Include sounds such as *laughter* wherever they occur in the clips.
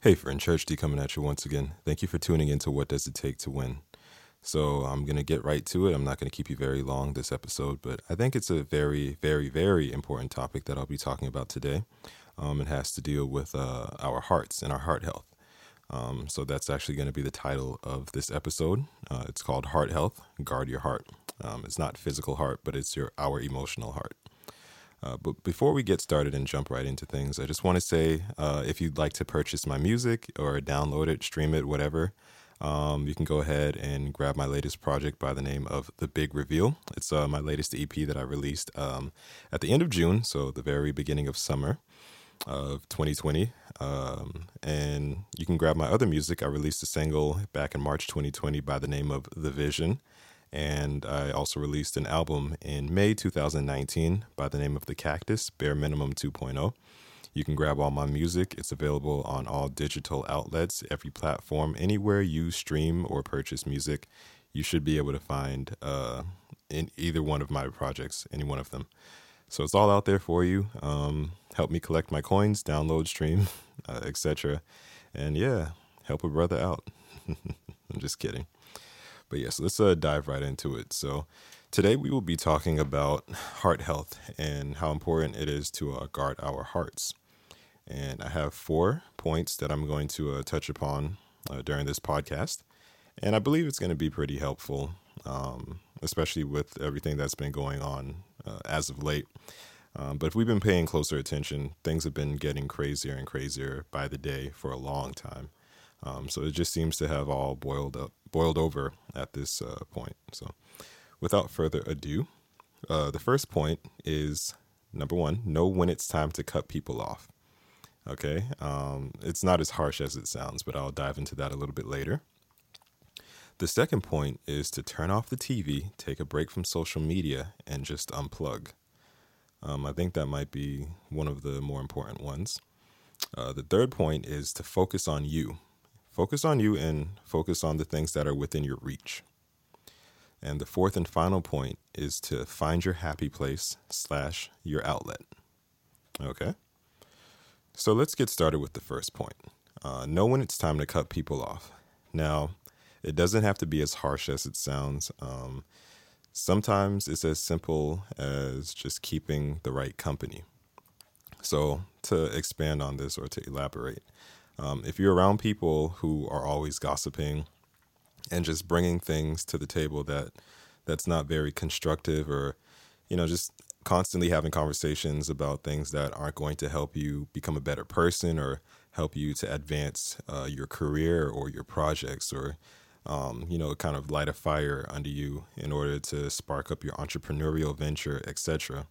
Hey, friend, Church D coming at you once again. Thank you for tuning in to What Does It Take to Win. So, I'm going to get right to it. I'm not going to keep you very long this episode, but I think it's a very, very, very important topic that I'll be talking about today. Um, it has to deal with uh, our hearts and our heart health. Um, so, that's actually going to be the title of this episode. Uh, it's called Heart Health Guard Your Heart. Um, it's not physical heart, but it's your our emotional heart. Uh, but before we get started and jump right into things, I just want to say uh, if you'd like to purchase my music or download it, stream it, whatever, um, you can go ahead and grab my latest project by the name of The Big Reveal. It's uh, my latest EP that I released um, at the end of June, so the very beginning of summer of 2020. Um, and you can grab my other music. I released a single back in March 2020 by the name of The Vision. And I also released an album in May 2019 by the name of The Cactus, Bare Minimum 2.0. You can grab all my music. It's available on all digital outlets, every platform, anywhere you stream or purchase music. You should be able to find uh, in either one of my projects, any one of them. So it's all out there for you. Um, help me collect my coins, download, stream, *laughs* uh, etc. And yeah, help a brother out. *laughs* I'm just kidding. But yes, let's uh, dive right into it. So, today we will be talking about heart health and how important it is to uh, guard our hearts. And I have four points that I'm going to uh, touch upon uh, during this podcast. And I believe it's going to be pretty helpful, um, especially with everything that's been going on uh, as of late. Um, but if we've been paying closer attention, things have been getting crazier and crazier by the day for a long time. Um, so it just seems to have all boiled up, boiled over at this uh, point. So, without further ado, uh, the first point is number one: know when it's time to cut people off. Okay, um, it's not as harsh as it sounds, but I'll dive into that a little bit later. The second point is to turn off the TV, take a break from social media, and just unplug. Um, I think that might be one of the more important ones. Uh, the third point is to focus on you. Focus on you and focus on the things that are within your reach. And the fourth and final point is to find your happy place slash your outlet. Okay. So let's get started with the first point. Uh, know when it's time to cut people off. Now, it doesn't have to be as harsh as it sounds. Um, sometimes it's as simple as just keeping the right company. So, to expand on this or to elaborate, um, if you're around people who are always gossiping and just bringing things to the table that that's not very constructive or you know just constantly having conversations about things that aren't going to help you become a better person or help you to advance uh, your career or your projects or um, you know kind of light a fire under you in order to spark up your entrepreneurial venture etc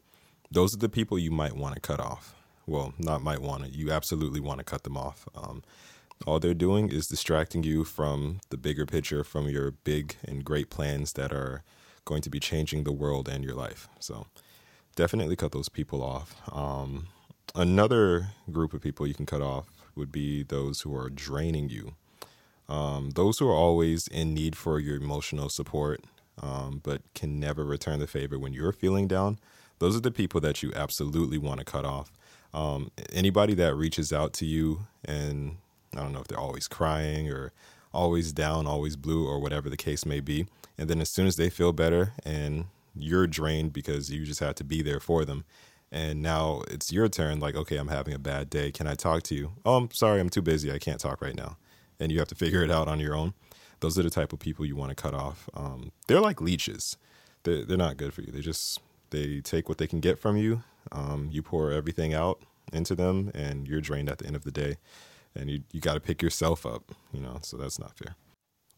those are the people you might want to cut off well, not might want to, you absolutely want to cut them off. Um, all they're doing is distracting you from the bigger picture, from your big and great plans that are going to be changing the world and your life. So definitely cut those people off. Um, another group of people you can cut off would be those who are draining you. Um, those who are always in need for your emotional support, um, but can never return the favor when you're feeling down. Those are the people that you absolutely want to cut off. Um, anybody that reaches out to you and I don't know if they're always crying or always down, always blue, or whatever the case may be. And then as soon as they feel better and you're drained because you just have to be there for them. And now it's your turn, like, okay, I'm having a bad day. Can I talk to you? Oh, I'm sorry, I'm too busy. I can't talk right now. And you have to figure it out on your own. Those are the type of people you want to cut off. Um, they're like leeches. They're, they're not good for you. They just, they take what they can get from you um, you pour everything out into them, and you're drained at the end of the day, and you you got to pick yourself up. You know, so that's not fair.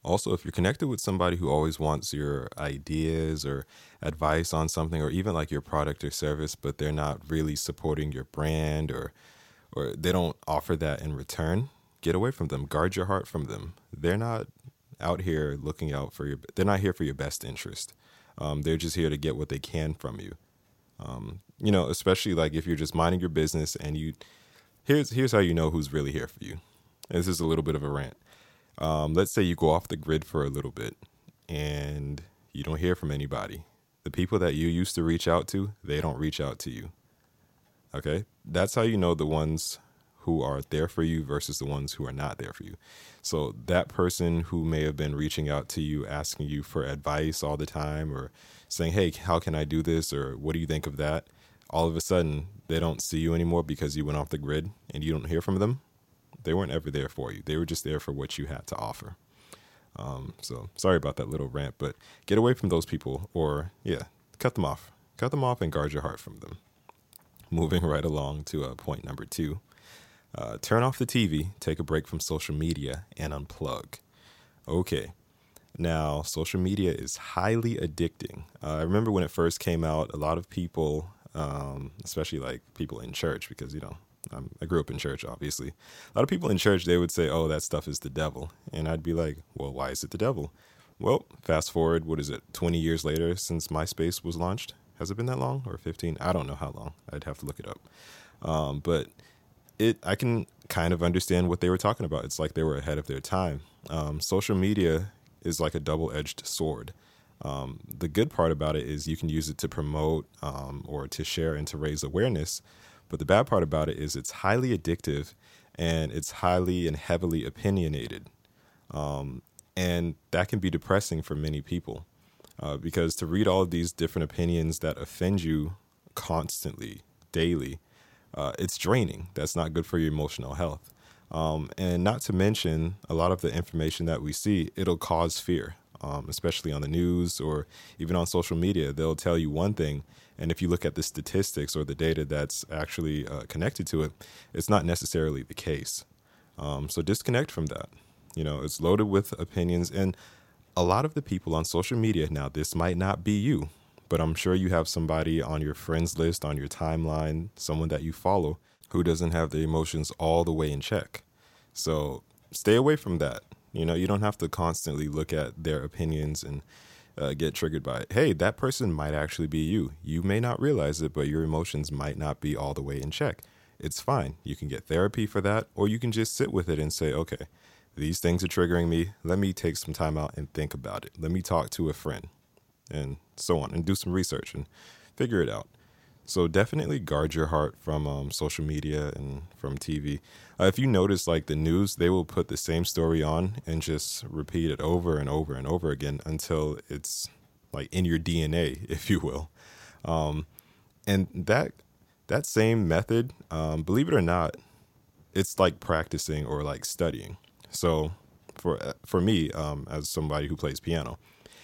Also, if you're connected with somebody who always wants your ideas or advice on something, or even like your product or service, but they're not really supporting your brand or or they don't offer that in return, get away from them. Guard your heart from them. They're not out here looking out for your. They're not here for your best interest. Um, they're just here to get what they can from you. Um, you know, especially like if you're just minding your business and you here's here's how you know who's really here for you. This is a little bit of a rant. Um, let's say you go off the grid for a little bit and you don't hear from anybody. The people that you used to reach out to, they don't reach out to you. Okay? That's how you know the ones who are there for you versus the ones who are not there for you. So that person who may have been reaching out to you, asking you for advice all the time, or saying, Hey, how can I do this? Or what do you think of that? All of a sudden, they don't see you anymore because you went off the grid and you don't hear from them. They weren't ever there for you. They were just there for what you had to offer. Um, so sorry about that little rant, but get away from those people or, yeah, cut them off. Cut them off and guard your heart from them. Moving right along to uh, point number two uh, turn off the TV, take a break from social media, and unplug. Okay. Now, social media is highly addicting. Uh, I remember when it first came out, a lot of people, um, especially like people in church, because, you know, um, I grew up in church, obviously. A lot of people in church, they would say, oh, that stuff is the devil. And I'd be like, well, why is it the devil? Well, fast forward, what is it, 20 years later since MySpace was launched? Has it been that long or 15? I don't know how long. I'd have to look it up. Um, but it, I can kind of understand what they were talking about. It's like they were ahead of their time. Um, social media is like a double edged sword. Um, the good part about it is you can use it to promote um, or to share and to raise awareness. But the bad part about it is it's highly addictive and it's highly and heavily opinionated. Um, and that can be depressing for many people uh, because to read all of these different opinions that offend you constantly, daily, uh, it's draining. That's not good for your emotional health. Um, and not to mention, a lot of the information that we see, it'll cause fear, um, especially on the news or even on social media. They'll tell you one thing, and if you look at the statistics or the data that's actually uh, connected to it, it's not necessarily the case. Um, so disconnect from that. You know, it's loaded with opinions. And a lot of the people on social media now, this might not be you, but I'm sure you have somebody on your friends list, on your timeline, someone that you follow who doesn't have the emotions all the way in check. So stay away from that. You know, you don't have to constantly look at their opinions and uh, get triggered by it. Hey, that person might actually be you. You may not realize it, but your emotions might not be all the way in check. It's fine. You can get therapy for that, or you can just sit with it and say, okay, these things are triggering me. Let me take some time out and think about it. Let me talk to a friend and so on and do some research and figure it out. So definitely guard your heart from um, social media and from TV. Uh, if you notice, like the news, they will put the same story on and just repeat it over and over and over again until it's like in your DNA, *laughs* if you will. Um, and that that same method, um, believe it or not, it's like practicing or like studying. So for for me, um, as somebody who plays piano,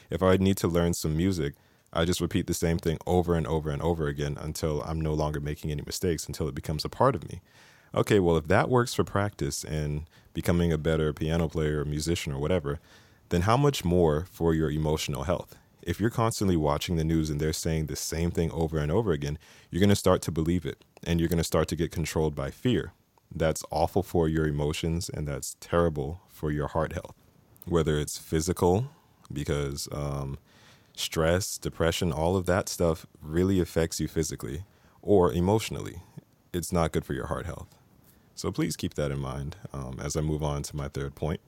if I need to learn some music, I just repeat the same thing over and over and over again until I'm no longer making any mistakes, until it becomes a part of me. Okay, well, if that works for practice and becoming a better piano player or musician or whatever, then how much more for your emotional health? If you're constantly watching the news and they're saying the same thing over and over again, you're going to start to believe it and you're going to start to get controlled by fear. That's awful for your emotions and that's terrible for your heart health. Whether it's physical, because um, stress, depression, all of that stuff really affects you physically or emotionally. It's not good for your heart health. So please keep that in mind um, as I move on to my third point,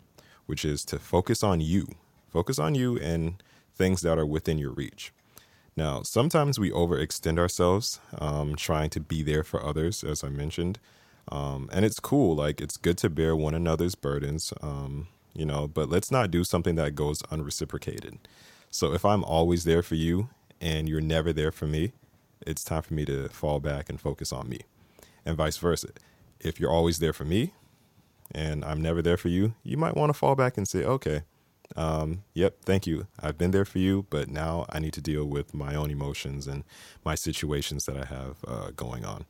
which is to focus on you. Focus on you and things that are within your reach. Now, sometimes we overextend ourselves um, trying to be there for others, as I mentioned. Um, and it's cool. Like, it's good to bear one another's burdens, um, you know, but let's not do something that goes unreciprocated. So if I'm always there for you and you're never there for me, it's time for me to fall back and focus on me, and vice versa. If you're always there for me and I'm never there for you, you might want to fall back and say, okay, um, yep, thank you. I've been there for you, but now I need to deal with my own emotions and my situations that I have uh, going on.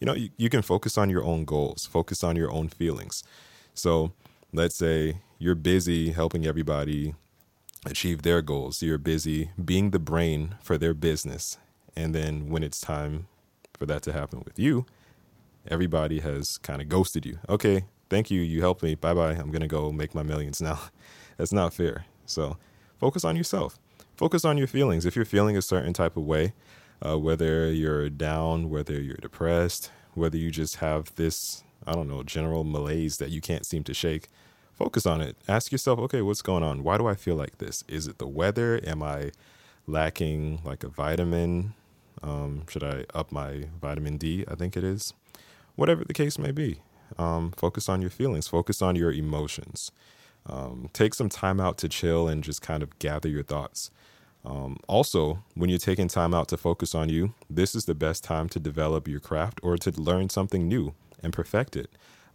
You know, you, you can focus on your own goals, focus on your own feelings. So let's say you're busy helping everybody achieve their goals. You're busy being the brain for their business. And then when it's time for that to happen with you, everybody has kind of ghosted you. Okay, thank you. You helped me. Bye bye. I'm going to go make my millions now. *laughs* That's not fair. So focus on yourself. Focus on your feelings. If you're feeling a certain type of way, uh, whether you're down, whether you're depressed, whether you just have this, I don't know, general malaise that you can't seem to shake, focus on it. Ask yourself, okay, what's going on? Why do I feel like this? Is it the weather? Am I lacking like a vitamin? Um, should I up my vitamin D? I think it is. Whatever the case may be, um, focus on your feelings, focus on your emotions. Um, take some time out to chill and just kind of gather your thoughts. Um, also, when you're taking time out to focus on you, this is the best time to develop your craft or to learn something new and perfect it.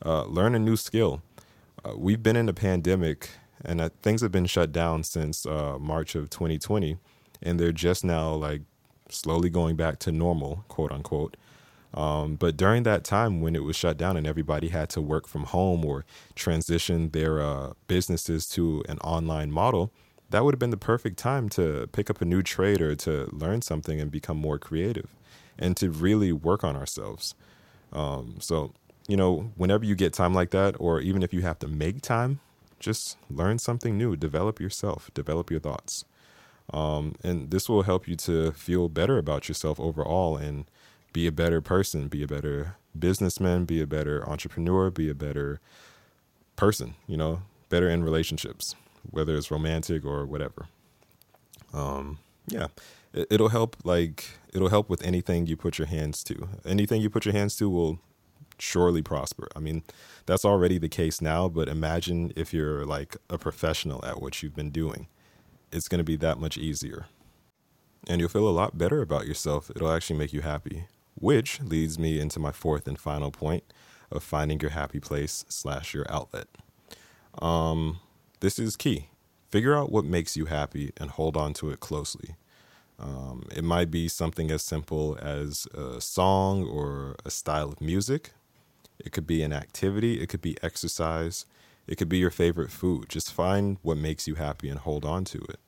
Uh, learn a new skill. Uh, we've been in a pandemic and uh, things have been shut down since uh, March of 2020, and they're just now like slowly going back to normal, quote unquote. Um, but during that time when it was shut down and everybody had to work from home or transition their uh, businesses to an online model, that would have been the perfect time to pick up a new trade or to learn something and become more creative and to really work on ourselves. Um, so, you know, whenever you get time like that, or even if you have to make time, just learn something new, develop yourself, develop your thoughts. Um, and this will help you to feel better about yourself overall and be a better person, be a better businessman, be a better entrepreneur, be a better person, you know, better in relationships, whether it's romantic or whatever. Um, yeah, it, will help. Like it'll help with anything you put your hands to. Anything you put your hands to will surely prosper. I mean, that's already the case now. But imagine if you're like a professional at what you've been doing, it's going to be that much easier, and you'll feel a lot better about yourself. It'll actually make you happy. Which leads me into my fourth and final point of finding your happy place slash your outlet. Um, this is key. Figure out what makes you happy and hold on to it closely. Um, it might be something as simple as a song or a style of music. It could be an activity. It could be exercise. It could be your favorite food. Just find what makes you happy and hold on to it.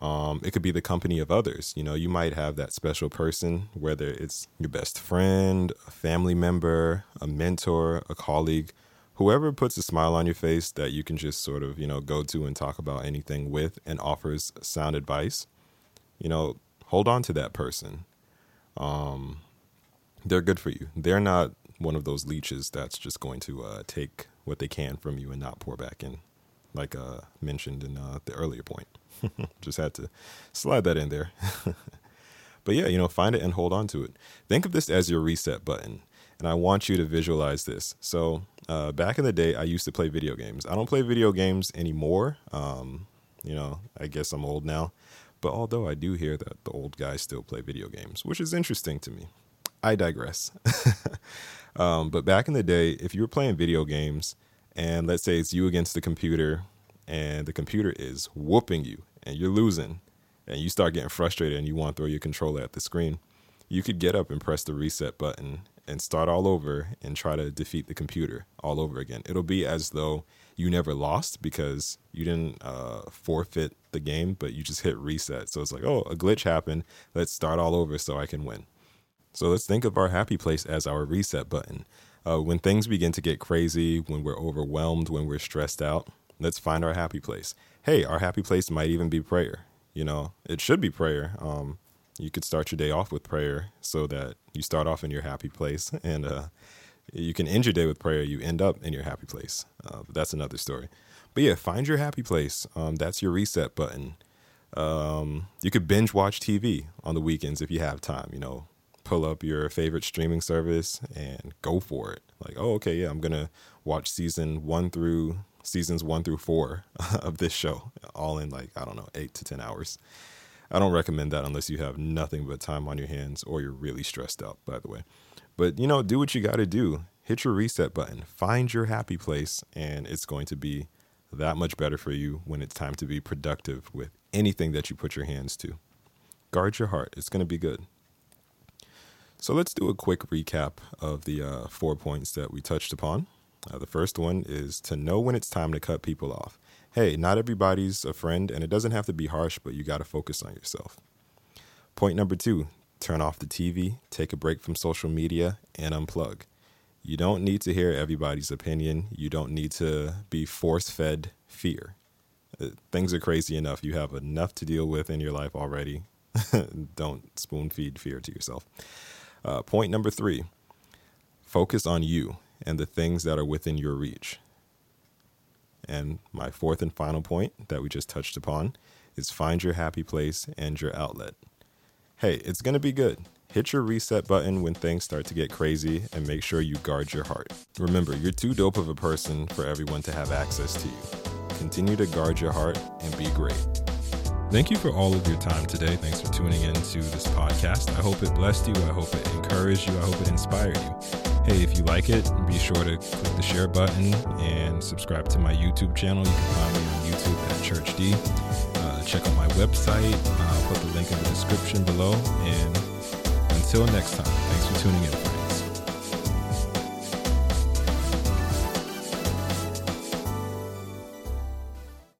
Um, it could be the company of others. You know, you might have that special person, whether it's your best friend, a family member, a mentor, a colleague, whoever puts a smile on your face that you can just sort of, you know, go to and talk about anything with and offers sound advice. You know, hold on to that person. Um, they're good for you. They're not one of those leeches that's just going to uh, take what they can from you and not pour back in, like uh, mentioned in uh, the earlier point. *laughs* Just had to slide that in there. *laughs* but yeah, you know, find it and hold on to it. Think of this as your reset button. And I want you to visualize this. So, uh, back in the day, I used to play video games. I don't play video games anymore. Um, you know, I guess I'm old now. But although I do hear that the old guys still play video games, which is interesting to me, I digress. *laughs* um, but back in the day, if you were playing video games, and let's say it's you against the computer, and the computer is whooping you and you're losing and you start getting frustrated and you want to throw your controller at the screen, you could get up and press the reset button and start all over and try to defeat the computer all over again. It'll be as though you never lost because you didn't uh, forfeit the game, but you just hit reset. So it's like, oh, a glitch happened. Let's start all over so I can win. So let's think of our happy place as our reset button. Uh, when things begin to get crazy, when we're overwhelmed, when we're stressed out, Let's find our happy place. Hey, our happy place might even be prayer. You know, it should be prayer. Um, you could start your day off with prayer so that you start off in your happy place *laughs* and uh, you can end your day with prayer. You end up in your happy place. Uh, that's another story. But yeah, find your happy place. Um, that's your reset button. Um, you could binge watch TV on the weekends if you have time. You know, pull up your favorite streaming service and go for it. Like, oh, okay, yeah, I'm gonna watch season one through seasons one through four *laughs* of this show, all in like, I don't know, eight to 10 hours. I don't recommend that unless you have nothing but time on your hands or you're really stressed out, by the way. But, you know, do what you got to do. Hit your reset button, find your happy place, and it's going to be that much better for you when it's time to be productive with anything that you put your hands to. Guard your heart, it's going to be good. So, let's do a quick recap of the uh, four points that we touched upon. Uh, the first one is to know when it's time to cut people off. Hey, not everybody's a friend, and it doesn't have to be harsh, but you got to focus on yourself. Point number two turn off the TV, take a break from social media, and unplug. You don't need to hear everybody's opinion. You don't need to be force fed fear. Uh, things are crazy enough. You have enough to deal with in your life already. *laughs* don't spoon feed fear to yourself. Uh, point number three focus on you and the things that are within your reach. And my fourth and final point that we just touched upon is find your happy place and your outlet. Hey, it's going to be good. Hit your reset button when things start to get crazy and make sure you guard your heart. Remember, you're too dope of a person for everyone to have access to you. Continue to guard your heart and be great. Thank you for all of your time today. Thanks for tuning in to this podcast. I hope it blessed you. I hope it encouraged you. I hope it inspired you. Hey, if you like it, be sure to click the share button and subscribe to my YouTube channel. You can find me on YouTube at Church D. Uh, check out my website. I'll put the link in the description below. And until next time, thanks for tuning in.